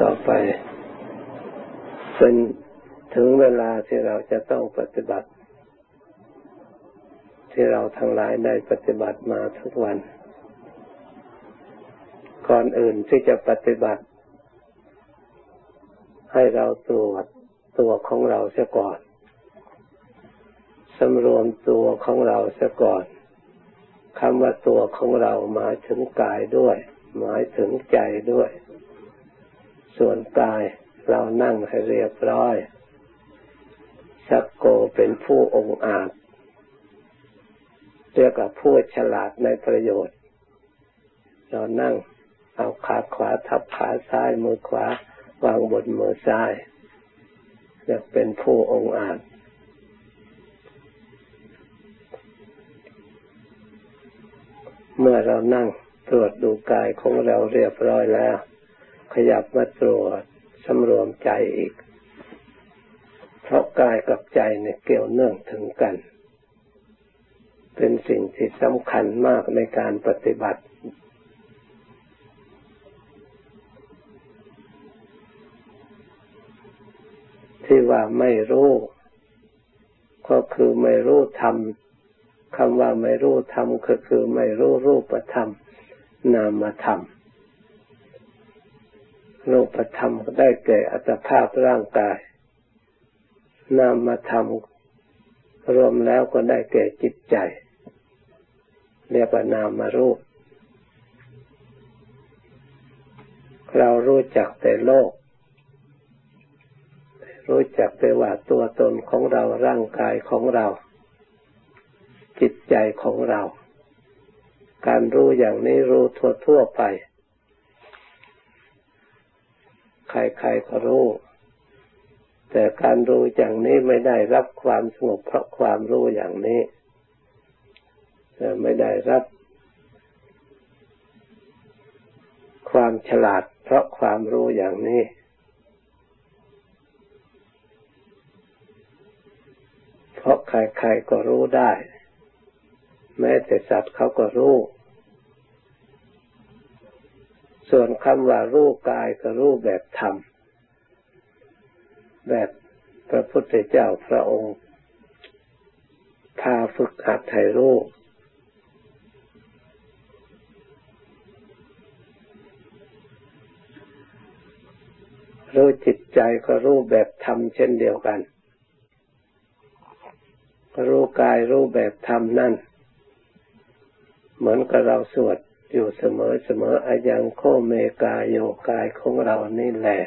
ต่อไป เป็นถึงเวลาที่เราจะต้องปฏิบัติ ที่เราทั้งหลายได้ปฏิบัติมาทุกวัน ก่อนอื่นที่จะปฏิบัติ ให้เราตรวจตัวของเราเสียก่อนสำรวมตัวของเราเสียก่อนคำว่าตัวของเราหมายถึงกายด้วย หมายถึงใจด้วย ส่วนกายเรานั่งให้เรียบร้อยสักโกเป็นผู้องอาจเรียกว่าผู้ฉลาดในประโยชน์ เรานั่งเอาขาขวาทับขาซ้ายมือขวาวางบนมือซ้ายเรียกเป็นผู้องอาจเมื่อเรานั่งตรวจดูกายของเราเรียบร้อยแล้ว ขยับมาตรวจสำรวมใจอีก เพราะกายกับใจเนี่ยเกี่ยวเนื่องถึงกัน เป็นสิ่งที่สำคัญมากในการปฏิบัติ ที่ว่าไม่รู้ก็คือไม่รู้ทำคำว่าไม่รู้ธรรมก็คือไม่รู้รูปธรรม นามธรรม รูปธรรมก็ได้แก่อัตภาพร่างกาย นามธรรมรวมแล้วก็ได้แก่จิตใจ เรียกว่านามรูป เรารู้จักแต่โลก รู้จักแต่ว่าตัวตนของเราร่างกายของเรา จิตใจของเรา การรู้อย่างนี้รู้ทั่วทั่วไป ใครๆก็รู้ แต่การรู้อย่างนี้ไม่ได้รับความสงบเพราะความรู้อย่างนี้ไม่ได้รับความฉลาดเพราะความรู้อย่างนี้ เพราะใครๆก็รู้ได้ แม้แต่สัตว์เขาก็รู้ ส่วนคำว่ารู้กายก็รู้แบบธรรม แบบพระพุทธเจ้าพระองค์พาฝึกหัดไทยรู้รู้จิตใจก็รู้แบบธรรมเช่นเดียวกัน รู้กายรู้แบบธรรมนั่น เหมือนกับเราสวด อยู่เสมอเสมออายังโคเมกายโยกายของเรานี่แหละ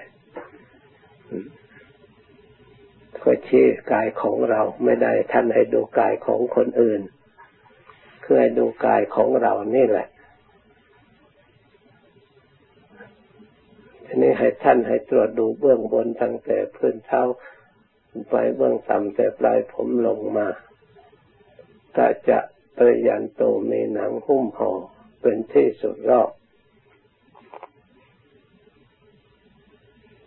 ก็ชี้กายของเราไม่ได้ท่านให้ดูกายของคนอื่นคือให้ดูกายของเรานี่แหละทีนี้ให้ท่านให้ตรวจดูเบื้องบนตั้งแต่พื้นเท้าไปเบื้องต่ำแต่ปลายผมลงมาก็จะปริยันโตมีหนังหุ้มห่อ เป็นที่สุดรอบ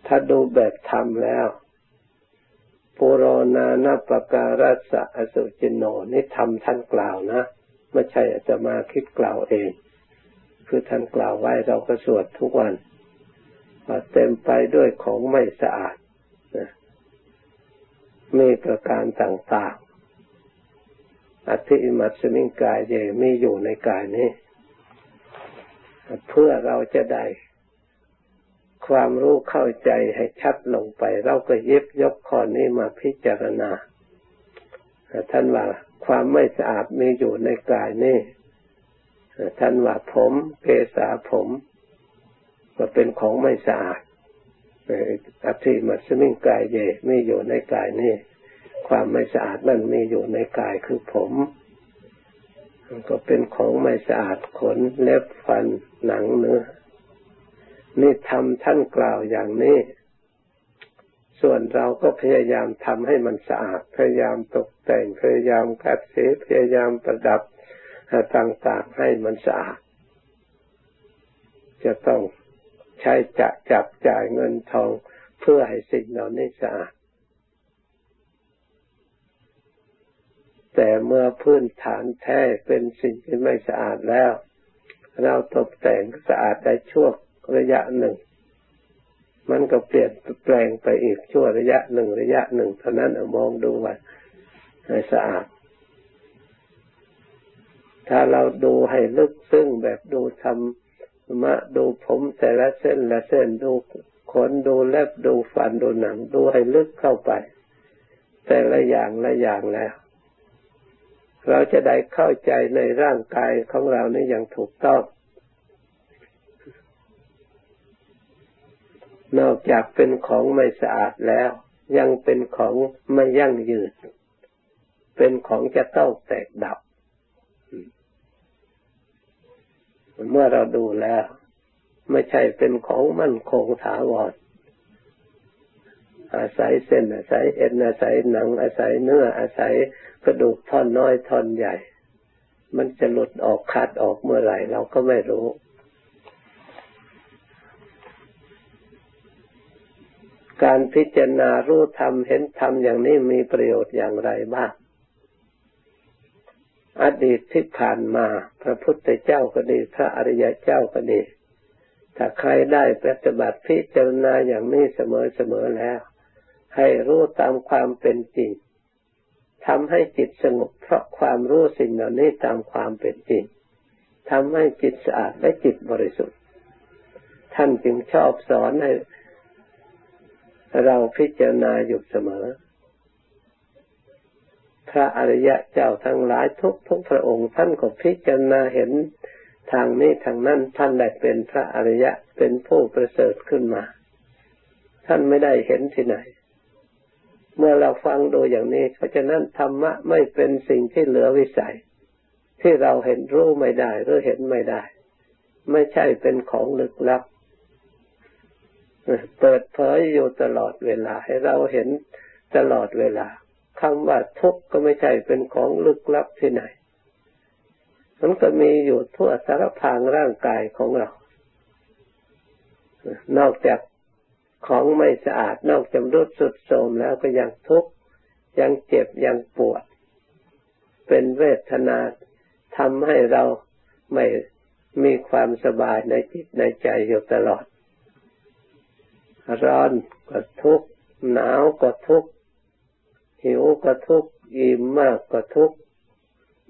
ถ้าดูแบบธรรมแล้วปุโรนานาปการัสะอสุจินโนนี่ทำท่านกล่าวนะ ไม่ใช่อาจจะมาคิดกล่าวเอง คือท่านกล่าวไว้เราก็สวดทุกวันเต็มไปด้วยของไม่สะอาดมีประการต่างๆ อธิมัตสมิงกายเยมีอยู่ในกายนี้ เพื่อเราจะได้ความรู้เข้าใจให้ชัดลงไป เราก็เย็บยกข้อนี้มาพิจารณาท่านว่าความไม่สะอาดมีอยู่ในกายนี้ท่านว่าผมเพสาผม ก็เป็นของไม่สะอาดอธิมัสมิงกายเยมีอยู่ในกายนี้ความไม่สะอาดนั่นมีอยู่ในกายคือผม ก็เป็นของไม่สะอาดขนเล็บฟันหนังเนื้อ นี่ทำท่านกล่าวอย่างนี้ ส่วนเราก็พยายามทำให้มันสะอาด พยายามตกแต่ง พยายามกัดเสีพยายามประดับต่างๆให้มันสะอาด จะต้องใช้จะจับจ่ายเงินทองเพื่อให้สิ่งเหล่านี้สะอาด แต่เมื่อพื้นฐานแท้เป็นสิ่งที่ไม่สะอาดแล้ว เราตกแต่งสะอาดได้ชั่วระยะหนึ่ง มันก็เปลี่ยนแปลงไปอีกชั่วระยะหนึ่งระยะหนึ่งเท่านั้นมองดูว่าให้สะอาด ถ้าเราดูให้ลึกซึ้งแบบดูธรรมะดูผมแต่ละเส้นละเส้นดูขนดูเล็บดูฟันดูหนังดูให้ลึกเข้าไป แต่ละอย่างละอย่างแล้ว เราจะได้เข้าใจในร่างกายของเรานี่อย่างถูกต้อง นอกจากเป็นของไม่สะอาดแล้ว ยังเป็นของไม่ยั่งยืน เป็นของจะต้องแตกดับ เมื่อเราดูแล้ว ไม่ใช่เป็นของมั่นคงถาวร อาศัยเส้น อาศัยเอ็นอาศัยหนัง อาศัยเนื้ออาศัยกระดูกท่อนน้อยท่อนใหญ่ มันจะหลุดออกขาดออกเมื่อไหร่ เราก็ไม่รู้ การพิจารณารู้ธรรมเห็นธรรมอย่างนี้มีประโยชน์อย่างไรบ้างอดีตที่ผ่านมา พระพุทธเจ้าก็ดี พระอริยเจ้าก็ดี ถ้าใครได้ปฏิบัติพิจารณาอย่างนี้เสมอๆแล้ว ให้รู้ตามความเป็นจริงทำให้จิตสงบเพราะความรู้สิ่งเหล่านี้ตามความเป็นจริงทำให้จิตสะอาดและจิตบริสุทธิ์ ท่านจึงชอบสอนให้เราพิจารณาอยู่เสมอ พระอริยะเจ้าทั้งหลายทุกทุกพระองค์ท่านก็พิจารณาเห็นทางนี้ทางนั้นท่านได้เป็นพระอริยะเป็นผู้ประเสริฐขึ้นมา ท่านไม่ได้เห็นที่ไหน เมื่อเราฟังดูอย่างนี้ เพราะฉะนั้นธรรมะไม่เป็นสิ่งที่เหลือวิสัย ที่เราเห็นรู้ไม่ได้หรือเห็นไม่ได้ ไม่ใช่เป็นของลึกลับเปิดเผยอยู่ตลอดเวลา ให้เราเห็นตลอดเวลาคำว่าทุกข์ก็ไม่ใช่เป็นของลึกลับที่ไหน มันก็มีอยู่ทั่วสารพางร่างกายของเรา นอกจาก ของไม่สะอาดนอกจากรุดสุดโทมแล้วก็ยังทุกข์ยังเจ็บยังปวด เป็นเวทนาทำให้เราไม่มีความสบายในจิตในใจอยู่ตลอด ร้อนก็ทุกข์หนาวก็ทุกข์หิวก็ทุกข์อิ่มมากก็ทุกข์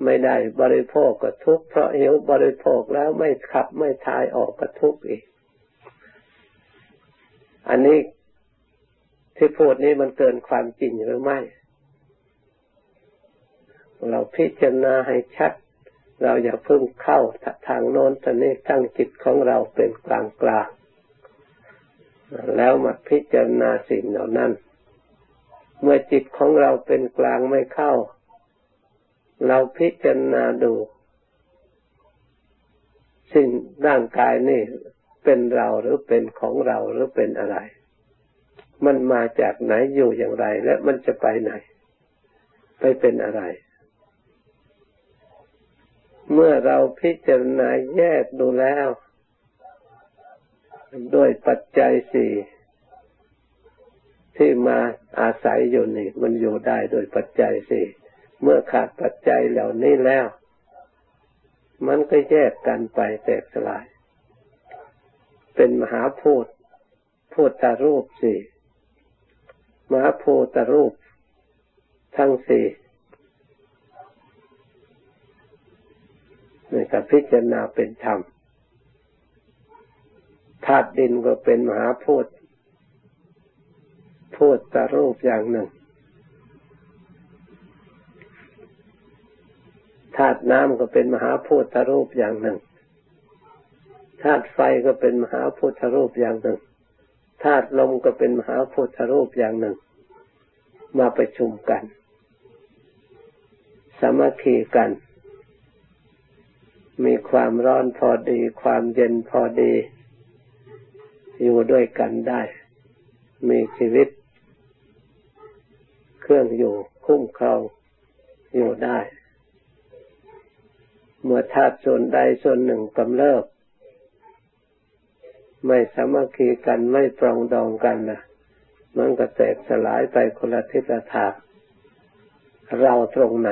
ไม่ได้บริโภคก็ทุกข์เพราะหิวบริโภคแล้วไม่ขับไม่ทายออกก็ทุกข์อีก อันนี้ที่พูดนี้มันเกินความจริงหรือไม่ เราพิจารณาให้ชัด เราอย่าเพึ่งเข้าทางโน้นทางนี้ตั้งจิตของเราเป็นกลางกลางแล้วมาพิจารณาสิ่งเหล่านั้น เมื่อจิตของเราเป็นกลางไม่เข้า เราพิจารณาดู สิ่งร่างกายนี่ เป็นเราหรือเป็นของเราหรือเป็นอะไร มันมาจากไหนอยู่อย่างไร และมันจะไปไหน ไปเป็นอะไร เมื่อเราพิจารณาแยกดูแล้ว ด้วยปัจจัยสี่ที่มาอาศัยอยู่นี่ มันอยู่ได้โดยปัจจัยสี่เมื่อขาดปัจจัยเหล่านี้แล้ว มันก็แยกกันไปแตกสลาย เป็นมหาพูดพูดตารูปสี่มหาพูตรูป ทั้งสี่ในี่ก็พิจารณาเป็นธรรมธาตุดินก็เป็นมหาพูดพูดตรูปอย่างหนึ่งธาตุน้ำก็เป็นมหาพุทธรูปอย่างหนึ่ง ธาตุไฟก็เป็นมหาพุทธรูปอย่างหนึ่งธาตุลมก็เป็นมหาพุทธรูปอย่างหนึ่ง มาประชุมกัน สามัคคีกัน มีความร้อนพอดี ความเย็นพอดี อยู่ด้วยกันได้ มีชีวิต เครื่องอยู่คุ้มครองอยู่ได้ เมื่อธาตุส่วนใดส่วนหนึ่งกำเริบ ไม่สามัคคีกันไม่ปรองดองกันนะมันก็แตกสลายไปคนละทิศละทางเราตรงไหน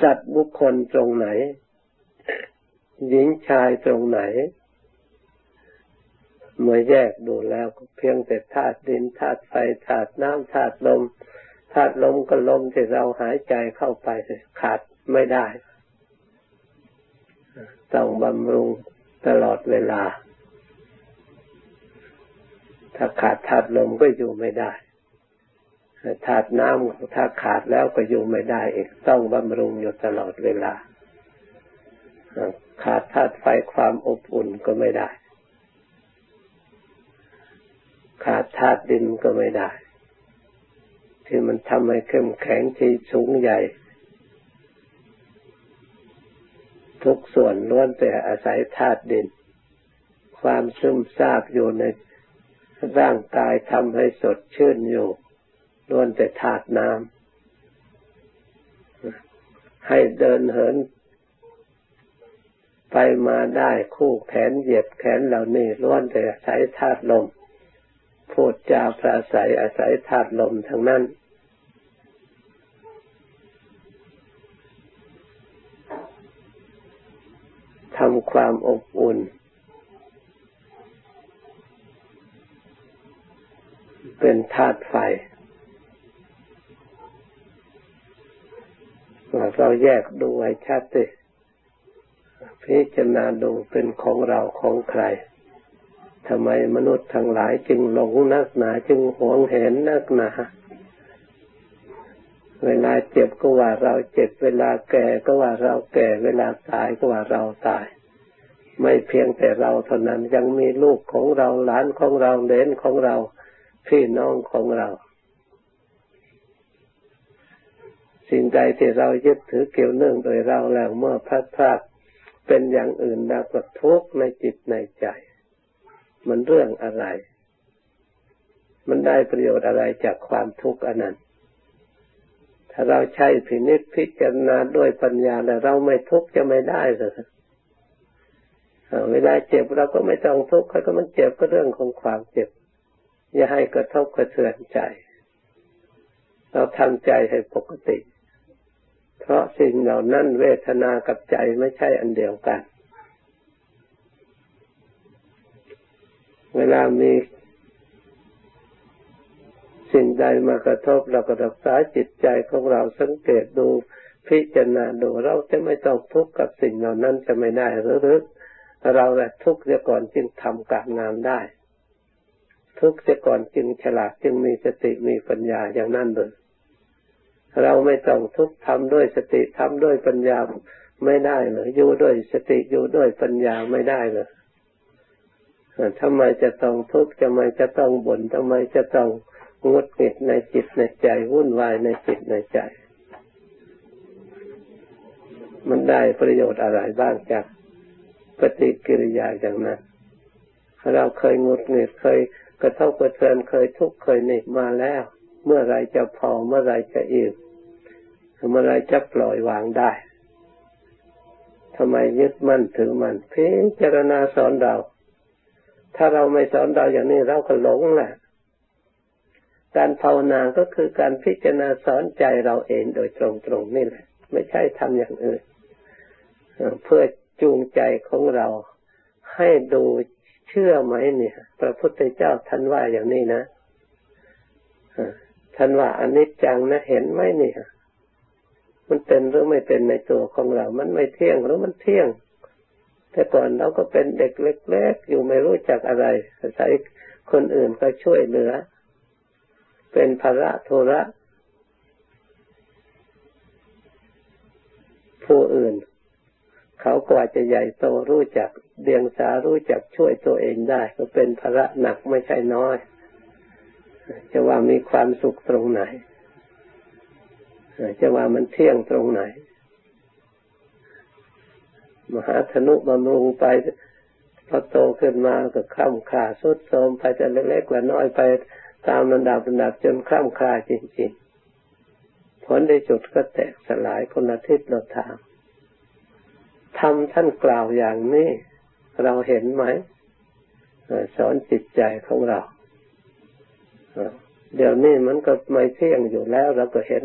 สัตว์บุคคลตรงไหน หญิงชายตรงไหน เมื่อแยกดูแล้วเพียงแต่ธาตุดินธาตุไฟธาตุน้ำธาตุลมธาตุลมก็ลมที่เราหายใจเข้าไปขาดไม่ได้ ต้องบำรุงตลอดเวลา ถ้าขาดธาตุลมก็อยู่ไม่ได้ธาตุน้ำถ้าขาดแล้วก็อยู่ไม่ได้อีกต้องบำรุงอยู่ตลอดเวลา ขาดธาตุไฟความอบอุ่นก็ไม่ได้ ขาดธาตุดินก็ไม่ได้ ที่มันทำให้เข้มแข็งที่สูงใหญ่ ทุกส่วนล้วนแต่อาศัยธาตุดิน ความซึมซาบอยู่ในร่างกายทำให้สดชื่นอยู่ล้วนแต่ธาตุน้ำให้เดินเหิน ไปมาได้คู่แขนเหยียดแขนเหล่านี้ล้วนแต่อาศัยธาตุลมพูดจาปราศัยอาศัยธาตุลมทั้งนั้นำความอบอุ่น เป็นธาตุไฟ เราแยกดูไว้ชัดเลยพิจารณาดูเป็นของเราของใครทำไมมนุษย์ทั้งหลายจึงหลงนักหนา จึงหวงเห็นนักหนา เวลาเจ็บก็ว่าเราเจ็บ เวลาแก่ก็ว่าเราแก่ เวลาตายก็ว่าเราตาย ไม่เพียงแต่เราเท่านั้นยังมีลูกของเราหลานของเราเลนของเราพี่น้องของเรา สิ่งใดที่เรายึดถือเกี่ยวเนื่องโดยเราแล้วเมื่อพัดพลาดเป็นอย่างอื่นดาวก็ทุกข์ในจิตในใจ มันเรื่องอะไร มันได้ประโยชน์อะไรจากความทุกข์อันนั้น ถ้าเราใช้พินิจพิจารณาด้วยปัญญาแล้วเราไม่ทุกข์จะไม่ได้เลยเวลาเจ็บเราก็ไม่ต้องทุกข์ก็มันเจ็บก็เรื่องของความเจ็บ อย่าให้กระทบกระเทือนใจ เราทำใจให้ปกติ เพราะสิ่งเหล่านั้นเวทนากับใจไม่ใช่อันเดียวกัน เวลามี สิ่งใดมากระทบเราก็รักษาจิตใจของเราสังเกตดูพิจารณาดูเราจะไม่ต้องทุกข์กับสิ่งเหล่านั้นจะไม่ได้หรือเราแหละทุกข์เสียก่อนจึงทำการงานได้ ทุกข์เสียก่อนจึงฉลาดจึงมีสติมีปัญญาอย่างนั้นเลยเราไม่ต้องทุกข์ทำด้วยสติทำด้วยปัญญาไม่ได้เลยอยู่ด้วยสติอยู่ด้วยปัญญาไม่ได้เลยทำไมจะต้องทุกข์ทำไมจะต้องบ่นทำไมจะต้อง งดเกิดในจิตในใจ วุ่นวายในจิตในใจ มันได้ประโยชน์อะไรบ้างจากปฏิกิริยาอย่างนั้นเราเคยงดเงิดเคยกระทบกระเทือนเคยทุกข์เคยหนีมาแล้ว เมื่อไรจะพอเมื่อไรจะอิ่มเมื่อไรจะปล่อยวางได้ทำไมยึดมั่นถือมั่นพิจารณาสอนเรา ถ้าเราไม่สอนเราอย่างนี้เราก็หลงแหละ การภาวนาก็คือการพิจารณาสอนใจเราเองโดยตรงๆนี่แหละ ไม่ใช่ทำอย่างอื่น เพื่อจูงใจของเราให้ดูเชื่อไหมเนี่ยพระพุทธเจ้าท่านว่าอย่างนี้นะท่านว่าอนิจจังนะเห็นไหมเนี่ย มันเป็นหรือไม่เป็นในตัวของเรา มันไม่เที่ยงหรือมันเที่ยง แต่ก่อนเราก็เป็นเด็กเล็ก ๆ อยู่ไม่รู้จักอะไรอาศัยคนอื่นก็ช่วยเหลือ เป็นภาระโทระผู้อื่น เขากว่าจะใหญ่โตรู้จักเดียงสารู้จักช่วยตัวเองได้ ก็เป็นภาระหนักไม่ใช่น้อย จะว่ามีความสุขตรงไหน จะว่ามันเที่ยงตรงไหน มหาธนุบำรุงไปพอโตขึ้นมาก็ข้ามขาสุดโทมไปจะเล็กๆกว่าน้อยไป ตามระดับระดับจนข้ามคาจริงๆ ผลในจุดก็แตกสลายคนละทิศละทางทำท่านกล่าวอย่างนี้ เราเห็นไหมสอนจิตใจของเรา เดี๋ยวนี้มันก็ไม่เที่ยงอยู่แล้ว เราก็เห็น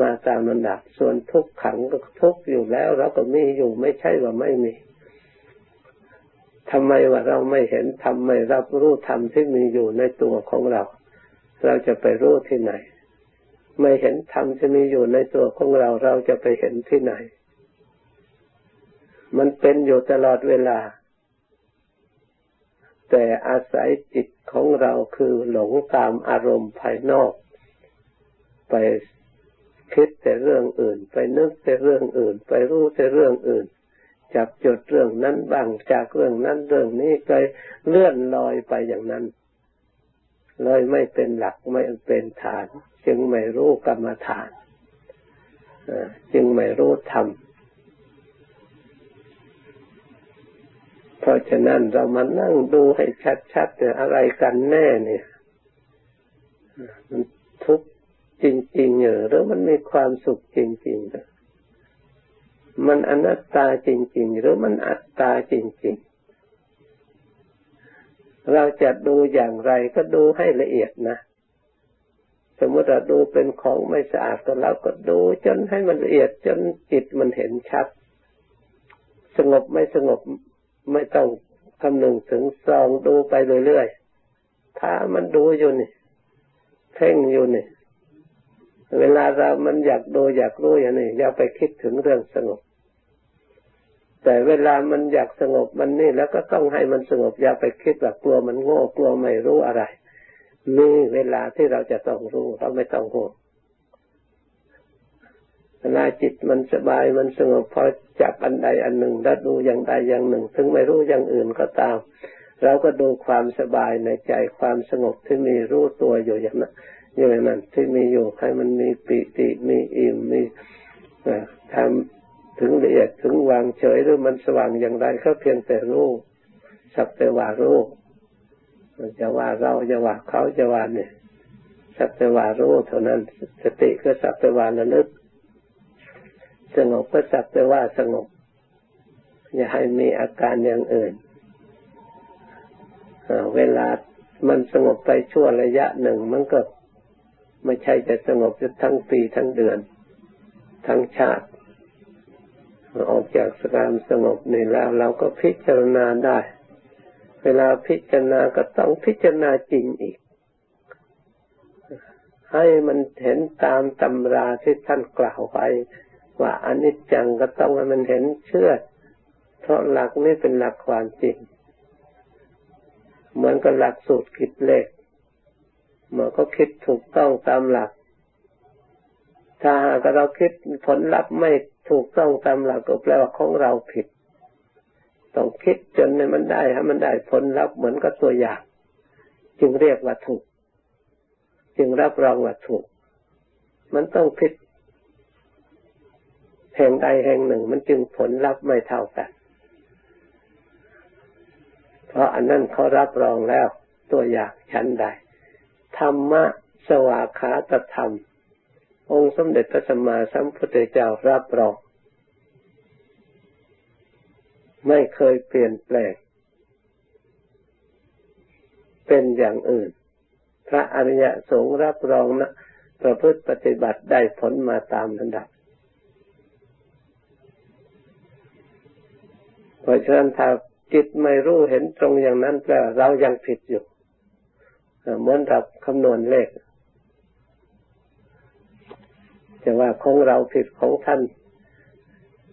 มาตามลำดับ ส่วนทุกขังก็ทุกอยู่แล้ว เราก็มีอยู่ไม่ใช่ว่าไม่มีทำไมว่าเราไม่เห็นทำไม่รับรู้ธรรมที่มีอยู่ในตัวของเรา เราจะไปรู้ที่ไหน ไม่เห็นธรรมที่มีอยู่ในตัวของเราเราจะไปเห็นที่ไหน มันเป็นอยู่ตลอดเวลา แต่อาศัยจิตของเราคือหลงตามอารมณ์ภายนอก ไปคิดแต่เรื่องอื่น ไปนึกแต่เรื่องอื่น ไปรู้แต่เรื่องอื่นจับจดเรื่องนั้นบ้างจากเรื่องนั้นเรื่องนี้เคยเลื่อนลอยไปอย่างนั้น เลยไม่เป็นหลักไม่เป็นฐาน จึงไม่รู้กรรมฐานจึงไม่รู้ธรรมเพราะฉะนั้นเรามานั่งดูให้ชัดๆเนี่ยอะไรกันแน่เนี่ย มันทุกข์จริงๆเหรือมันมีความสุขจริงๆมันอนัตตาจริง ๆ หรือมันอัตตาจริง ๆ เราจะดูอย่างไรก็ดูให้ละเอียดนะ สมมติเราดูเป็นของไม่สะอาดก็เราก็ดูจนให้มันละเอียดจนจิตมันเห็นชัด สงบไม่สงบไม่ต้องคำหนึ่งถึงซองดูไปเรื่อยๆ ถ้ามันดูอยู่นี่เพ่งอยู่นี่ เวลาเรามันอยากดูอยากรู้อย่างนี้อย่าไปคิดถึงเรื่องสงบ แต่เวลามันอยากสงบมันนี่แล้วก็ต้องให้มันสงบอย่าไปคิดว่ากลัวมันโง่กลัวไม่รู้อะไรนี่เวลาที่เราจะต้องรู้เราไม่ต้องห่วงเวลาจิตมันสบายมันสงบพอจับอันใดอันหนึ่งแล้วดูอย่างใดอย่างหนึ่ง ถึงไม่รู้อย่างอื่นก็ตาม เราก็ดูความสบายในใจความสงบที่มีรู้ตัวอยู่อย่างนั้นอย่างนั้นที่มีอยู่ให้มันมีปิติมีอิ่มมีทำ ถึงละเอียดถึงวางเฉยหรือมันสว่างอย่างไรก็เพียงแต่รู้สักแต่ว่ารู้จะว่าเราจะว่าเขาจะว่าเนี่ยสักแต่ว่ารู้เท่านั้นสติก็สักแต่ว่าระลึกสงบก็สักแต่ว่าสงบ อย่าให้มีอาการอย่างอื่นเวลามันสงบไปชั่วระยะหนึ่งมันก็ไม่ใช่จะสงบจะทั้งปีทั้งเดือน ทั้งชาติ ออกจากสการสงบนี่แล้วเราก็พิจารณาได้ เวลาพิจารณาก็ต้องพิจารณาจริงอีก ให้มันเห็นตามตำราที่ท่านกล่าวไว้ว่าอนิจจังก็ต้องให้มันเห็นเชื่อ เพราะหลักนี้เป็นหลักความจริง เหมือนกับหลักสูตรคิดเลขมันก็คิดถูกต้องตามหลัก ถ้าหากเราคิดผลลัพธ์ไม่ ถูกต้องตามหลักก็แปลว่าของเราผิด ต้องคิดจนในมันได้ให้มันได้ผลลัพธ์เหมือนกับตัวอย่าง จึงเรียกว่าถูก จึงรับรองว่าถูก มันต้องผิดแห่งใดแห่งหนึ่ง มันจึงผลลัพธ์ไม่เท่ากัน เพราะอันนั้นเขารับรองแล้วตัวอย่างชั้นใดธรรมะสวากขาตธรรม องค์สมเด็จพระสัมมาสัมพุทธเจ้ารับรองไม่เคยเปลี่ยนแปลง เป็นอย่างอื่น พระอริยสงฆ์รับรองนะประพฤติปฏิบัติได้ผลมาตามระดับ เพราะฉะนั้นถ้าจิตไม่รู้เห็นตรงอย่างนั้นแปลเรายังผิดอยู่ เหมือนกับคำนวณเลข จะว่าของเราผิดของท่าน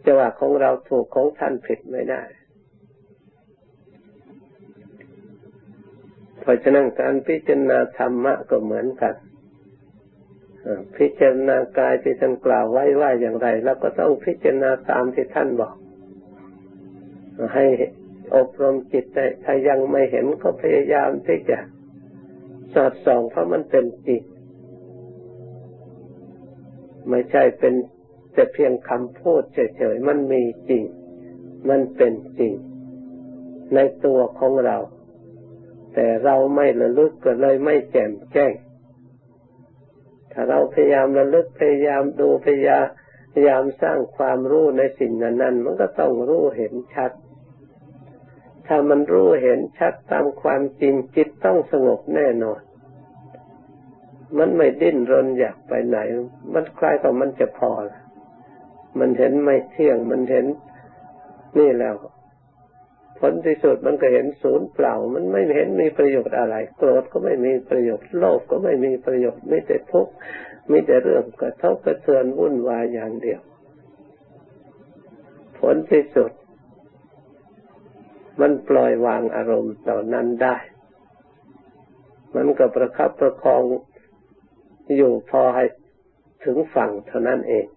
จะว่าของเราถูกของท่านผิดไม่ได้ เพราะฉะนั้นการพิจารณาธรรมะก็เหมือนกันพิจารณากายที่ท่านกล่าวไว้ว่าอย่างไรเราก็ต้องพิจารณาตามที่ท่านบอก ให้อบรมจิตใจถ้ายังไม่เห็นก็พยายามที่จะสอดส่องเพราะมันเป็นจริง ไม่ใช่เป็นแต่เพียงคำพูดเฉยๆ มันมีจริง มันเป็นจริง ในตัวของเรา แต่เราไม่ระลึกก็เลยไม่แจ่มแจ้ง ถ้าเราพยายามระลึกพยายามดูพยายามสร้างความรู้ในสิ่งนั้นๆมันก็ต้องรู้เห็นชัด ถ้ามันรู้เห็นชัดตามความจริงจิตต้องสงบแน่นอน มันไม่ดิ้นรนอยากไปไหน มันคล้ายกับมันจะพอ มันเห็นไม่เที่ยง มันเห็นนี่แล้วผลที่สุดมันก็เห็นศูนย์เปล่า มันไม่เห็นมีประโยชน์อะไร โกรธก็ไม่มีประโยชน์ โลภก็ไม่มีประโยชน์ไม่แต่ทุกข์มีแต่เรื่องกระทบกระเทือนวุ่นวายอย่างเดียว ผลที่สุด มันปล่อยวางอารมณ์ต่อนนั้นได้ มันก็ประคับประคอง อยู่พอให้ถึงฝั่งเท่านั้นเอง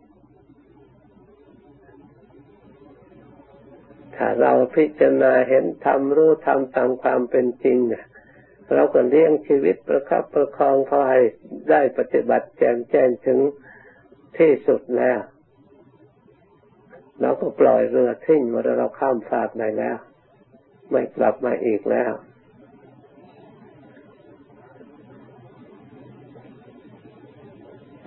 ถ้าเราพิจารณาเห็นธรรมรู้ธรรมตามความเป็นจริงเนี่ยเราก็เลี้ยงชีวิตประคับประคองพอให้ได้ปฏิบัติแจ่มแจ้งถึงที่สุดแล้วเราก็ปล่อยเรือทิ้งเมื่อเราข้ามฟากได้แล้ว ไม่กลับมาอีกแล้ว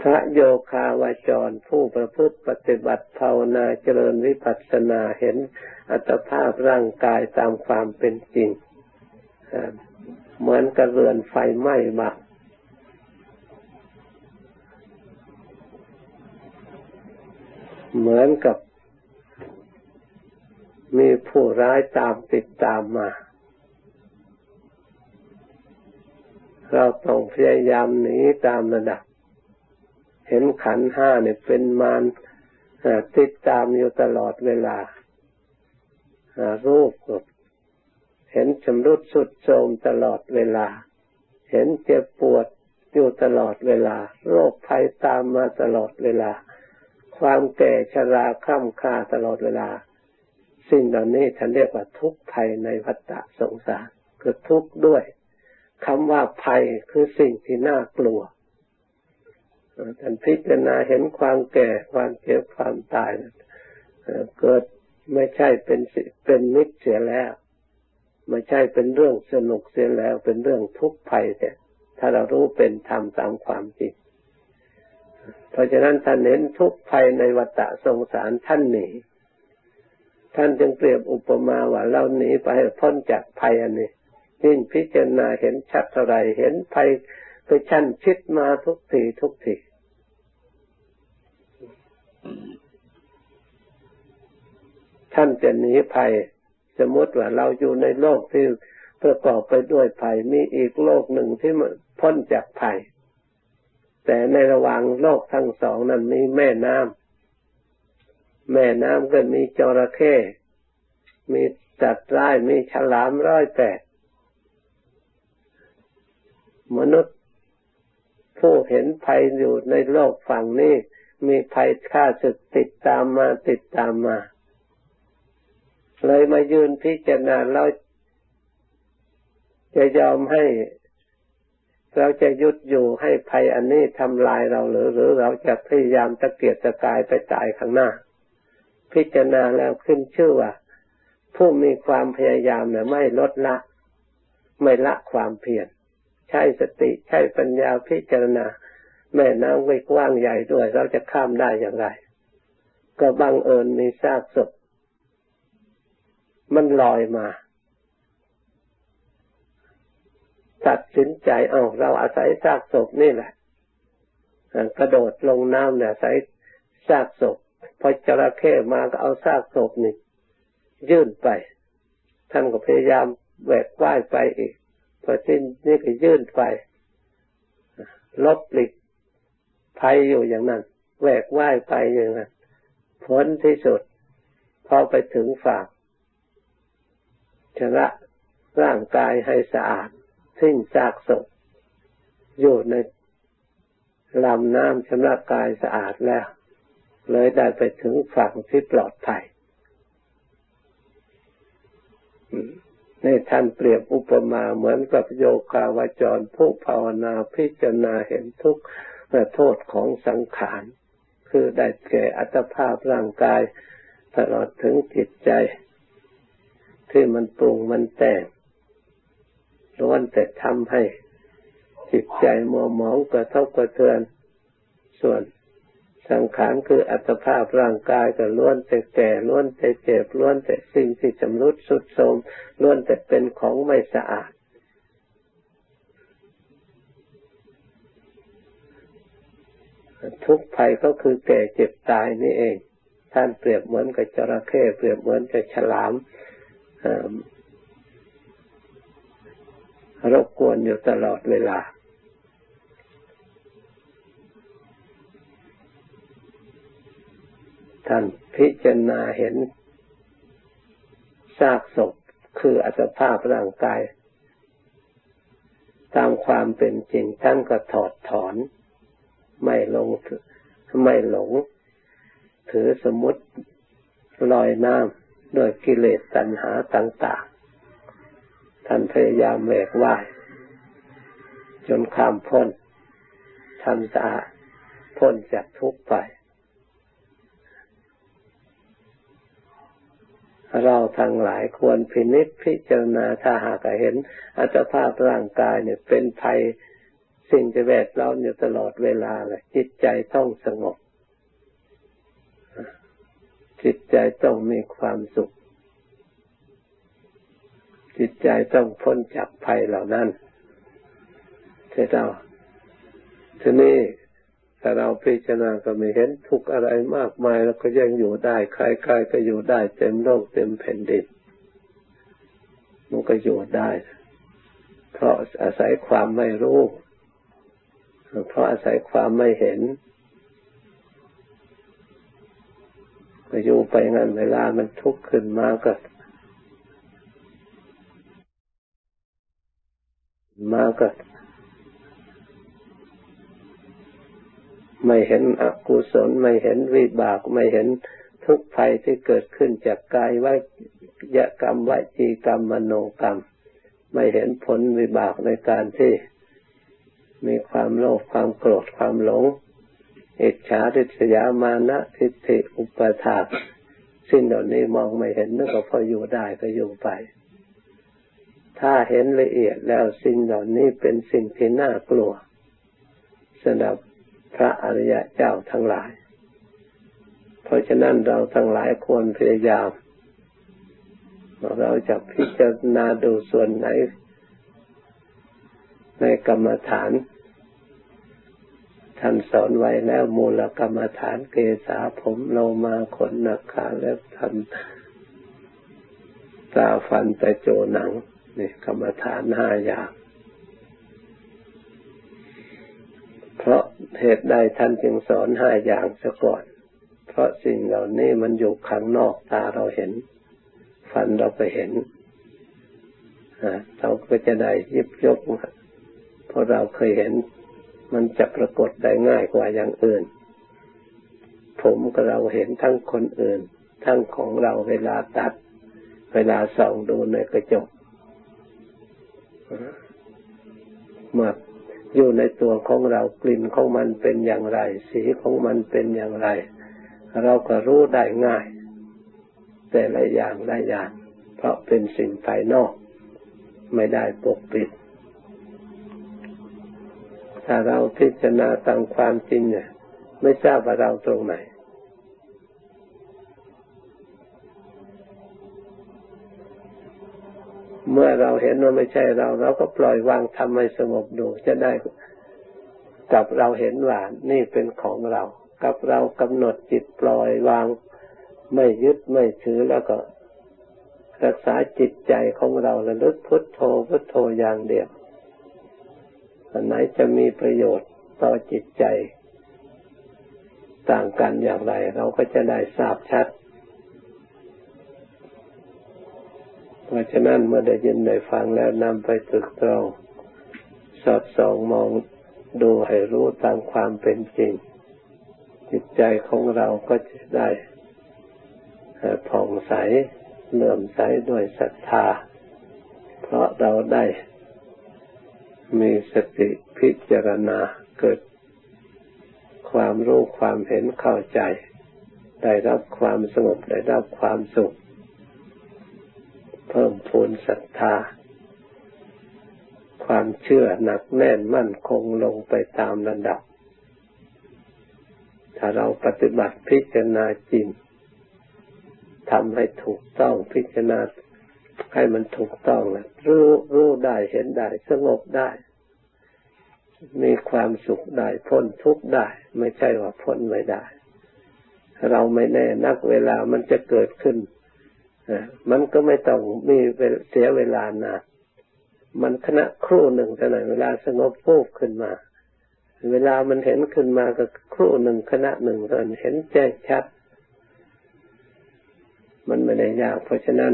พระโยคาวาจรผู้ประพฤติปฏิบัติภาวนาเจริญวิปัสสนาเห็นอัตภาพร่างกายตามความเป็นจริง เหมือนกระเรือนไฟไหม้บักเหมือนกับมีผู้ร้ายตามติดตามมา เราต้องพยายามหนีตามระดับ เห็นขันห้าเนี่ยเป็นมารติดตามอยู่ตลอดเวลารูปเห็นชำรุดสุดโทรมตลอดเวลา เห็นเจ็บปวดอยู่ตลอดเวลา โรคภัยตามมาตลอดเวลา ความแก่ชราคล่ำคาตลอดเวลา สิ่งเหล่านี้ท่านเรียกว่าทุกข์ภัยในวัฏสงสารคือทุกข์ด้วยคำว่าภัยคือสิ่งที่น่ากลัว ท่านพิจารณาเห็นความแก่ความเจ็บความตายเกิดไม่ใช่เป็นเป็นนิจเสียแล้ว ไม่ใช่เป็นเรื่องสนุกเสียแล้ว เป็นเรื่องทุกข์ภัยแต่ถ้าเรารู้เป็นธรรมตามความจริงเพราะฉะนั้นท่านเน้นทุกข์ภัยในวัฏสงสารท่านหนีท่านจึงเปรียบอุปมาว่าเราหนีไปพ้นจากภัยอันนี้ยิ่งพิจารณาเห็นชัดเท่าไรเห็นภัยไปชั้นชิดมาทุกทีทุกที ท่านจะหนีภัย สมมติว่าเราอยู่ในโลกที่ประกอบไปด้วยภัย มีอีกโลกหนึ่งที่พ้นจากภัย แต่ในระหว่างโลกทั้งสองนั้นมีแม่น้ำแม่น้ำก็มีจระเข้มีจัดร้ายมีฉลามร้อยแปดมนุษย์ผู้เห็นภัยอยู่ในโลกฝั่งนี้ มีภัยฆ่าศึกติดตามมาติดตามมา เลยมายืนพิจารณาเราจะยอมให้ เราจะยุดอยู่ให้ภัยอันนี้ทำลายเราหรือ หรือเราจะพยายามตะเกียกตะกายไปตายข้างหน้า พิจารณาแล้วขึ้นชื่อว่าผู้มีความพยายามนี่ไม่ลดละ ไม่ละความเพียรใช้สติใช้ปัญญาพิจารณา แม่น้ำไว้กว้างใหญ่ด้วย เราจะข้ามได้อย่างไร ก็บังเอิญมีซากศพมันลอยมา ตัดสินใจเอาเราอาศัยซากศพนี่แหละกระโดดลงน้ำเนี่ยอาศัยซากศพพอจระเข้มาก็เอาซากศพนี่ยื่นไปท่านก็พยายามแหวกว่ายไปอีกพอสิ้นนี่ก็ยื่นไปลบหลีก ภัยอยู่อย่างนั้นแหวกว่ายไปอย่างนั้นผลที่สุดพอไปถึงฝั่งชระร่างกายให้สะอาด สิ้นซากศพอยู่ในลำน้ำชำระกายสะอาดแล้ว เลยได้ไปถึงฝั่งที่ปลอดภัยในท่านเปรียบอุปมาเหมือนกับโยคาวาจรผู้ภาวนาพิจารณาเห็นทุกข์ โทษของสังขาร คือได้แก่อัตภาพร่างกายตลอดถึงจิตใจ ที่มันปรุงมันแต่งล้วนแต่ทำให้จิตใจมัวหมองกระทบกระเทือน ส่วนสังขารคืออัตภาพร่างกายก็ล้วนแต่แก่ล้วนแต่เจ็บล้วนแต่สิ่งที่จำรุดสุดโทรมล้วนแต่เป็นของไม่สะอาด ทุกภัยก็คือแก่เจ็บตายนี่เอง ท่านเปรียบเหมือนกับจระเข้เปรียบเหมือนกับฉลามรบกวนอยู่ตลอดเวลา ท่านพิจารณาเห็นซากศพคืออัตภาพร่างกาย ตามความเป็นจริงท่านก็ถอดถอน ไม่ลงไม่หลง ถือสมมติลอยน้ำโดยกิเลสตัณหาต่าง ๆ ท่านพยายามแหวกว่ายจนข้ามพ้นทำสะอาดพ้นจากทุกข์ไป เราทั้งหลายควรพินิจพิจารณาถ้าหากเห็นอัตภาพร่างกายเนี่ยเป็นภัย สิ่งจะแวดล้อมอยู่ตลอดเวลาเลยจิตใจต้องสงบ จิตใจต้องมีความสุข จิตใจต้องพ้นจากภัยเหล่านั้นเท่าทีนี้ถ้าเราพิจารณาก็ไม่เห็นทุกอะไรมากมายแล้วก็ยังอยู่ได้ใครๆก็อยู่ได้เต็มโลกเต็มแผ่นดินมันก็อยู่ได้ เพราะอาศัยความไม่รู้ เพราะอาศัยความไม่เห็นก็อยู่ไปงั้นเวลามันทุกข์ขึ้นมาก็มาก็ไม่เห็นอกุศลไม่เห็นวิบาก ไม่เห็นทุกภัยที่เกิดขึ้นจากกายวิยกรรมวิจีกรรมมโนกรรม ไม่เห็นผลวิบากในการที่ มีความโลภความโกรธความหลงอิจฉาทิษยามานะทิฏฐิอุปทาสิ่งเหล่านี้มองไม่เห็นนึกว่าพออยู่ได้ก็อยู่ไป ถ้าเห็นละเอียดแล้วสิ่งเหล่านี้เป็นสิ่งที่น่ากลัวสำหรับพระอริยะเจ้าทั้งหลาย เพราะฉะนั้นเราทั้งหลายควรพยายาม เราจะพิจารณาดูส่วนไหน ในกรรมฐาน ท่านสอนไว้แล้วมูลกรรมฐานเกษาผมโลมาขนนักขาเล็บทันตาฟันตะโจหนังนี่กรรมฐานห้าอย่างเพราะเหตุใดท่านจึงสอนห้าอย่างซะก่อน เพราะสิ่งเหล่านี้มันอยู่ข้างนอกตาเราเห็น ฟันเราไปเห็นเราก็จะได้ยิบยก ราะเราเคยเห็น มันจะปรากฏได้ง่ายกว่าอย่างอื่น ผมก็เราเห็นทั้งคนอื่น ทั้งของเราเวลาตัด เวลาส่องดูในกระจกมื่ออยู่ในตัวของเรากลิ่นของมันเป็นอย่างไร สีของมันเป็นอย่างไร เราก็รู้ได้ง่าย แต่ละอย่างละอย่าง เพราะเป็นสิ่งภายนอก ไม่ได้ปกปิด ถ้าเราพิจารณาตามความจริงเนี่ย ไม่ทราบว่าเราตรงไหน เมื่อเราเห็นว่าไม่ใช่เรา เราก็ปล่อยวางทำให้สงบดู จะได้กับเราเห็นว่านี่เป็นของเรา กับเรากำหนดจิตปล่อยวาง ไม่ยึดไม่ถือแล้วก็ รักษาจิตใจของเราระลึกพุทโธพุทโธอย่างเดียว อันไหนจะมีประโยชน์ต่อจิตใจ ต่างกันอย่างไร เราก็จะได้ทราบชัด เพราะฉะนั้นเมื่อได้ยินได้ฟังแล้วนำไปตรึกตรองสอดส่องมองดูให้รู้ตามความเป็นจริง จิตใจของเราก็จะได้ผ่องใสเลื่อมใสด้วยศรัทธา เพราะเราได้ มีสติพิจารณาเกิดความรู้ความเห็นเข้าใจ ได้รับความสงบได้รับความสุข เพิ่มพูนศรัทธา ความเชื่อหนักแน่นมั่นคงลงไปตามระดับ ถ้าเราปฏิบัติพิจารณาจริงทำให้ถูกต้องพิจารณา ให้มันถูกต้องนะรู้รู้ได้เห็นได้สงบได้ มีความสุขได้พ้นทุกข์ได้ ไม่ใช่ว่าพ้นไม่ได้ เราไม่แน่นักเวลามันจะเกิดขึ้นมันก็ไม่ต้องมีเสียเวลานานมันขณะครู่หนึ่งเท่านั้นเวลาสงบปุ๊บขึ้นมา เวลามันเห็นขึ้นมาก็ครู่หนึ่งขณะหนึ่งเท่านั้นเห็นแจ้งชัด มันไม่ได้ยากเพราะฉะนั้น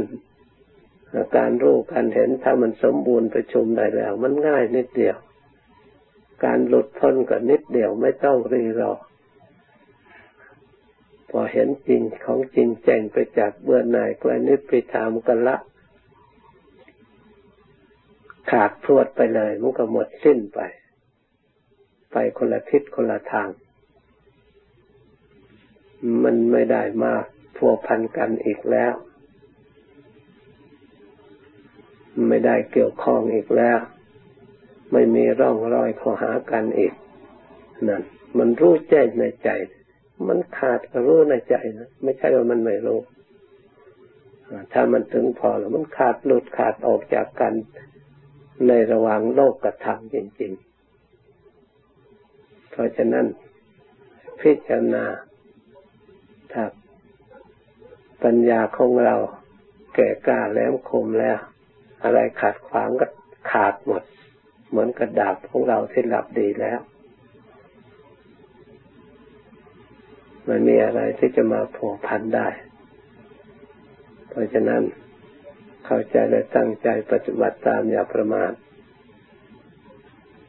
การรู้การเห็นถ้ามันสมบูรณ์ประชุมได้แล้ว มันง่ายนิดเดียว การหลุดพ้นก็นิดเดียวไม่ต้องรีรอ พอเห็นจริงของจริงแจ้งไปจากเบื่อหน่ายกลายนิพพิธามกันละ ขาดพรวดไปเลยมันก็หมดสิ้นไป ไปคนละทิศคนละทาง มันไม่ได้มาพัวพันกันอีกแล้ว ไม่ได้เกี่ยวข้องอีกแล้ว ไม่มีร่องรอยข้อหากันอีกนั่นมันรู้แจ้งในใจ มันขาดรู้ในใจนะไม่ใช่ว่ามันไม่รู้ถ้ามันถึงพอแล้วมันขาดหลุดขาดออกจากกันในระหว่างโลกกับธรรมจริง ๆ เพราะฉะนั้น พิจารณาถ้าปัญญาของเราแก่กล้าแหลมคมแล้ว อะไรขาดขวางก็ขาดหมด เหมือนกระดาบของเราที่หลับดีแล้ว มันมีอะไรที่จะมาผูกพันได้ เพราะฉะนั้นเข้าใจและตั้งใจปฏิบัติตามอย่าประมาท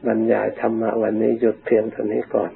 บรรยายธรรมะวันนี้หยุดเพียงเท่านี้ก่อน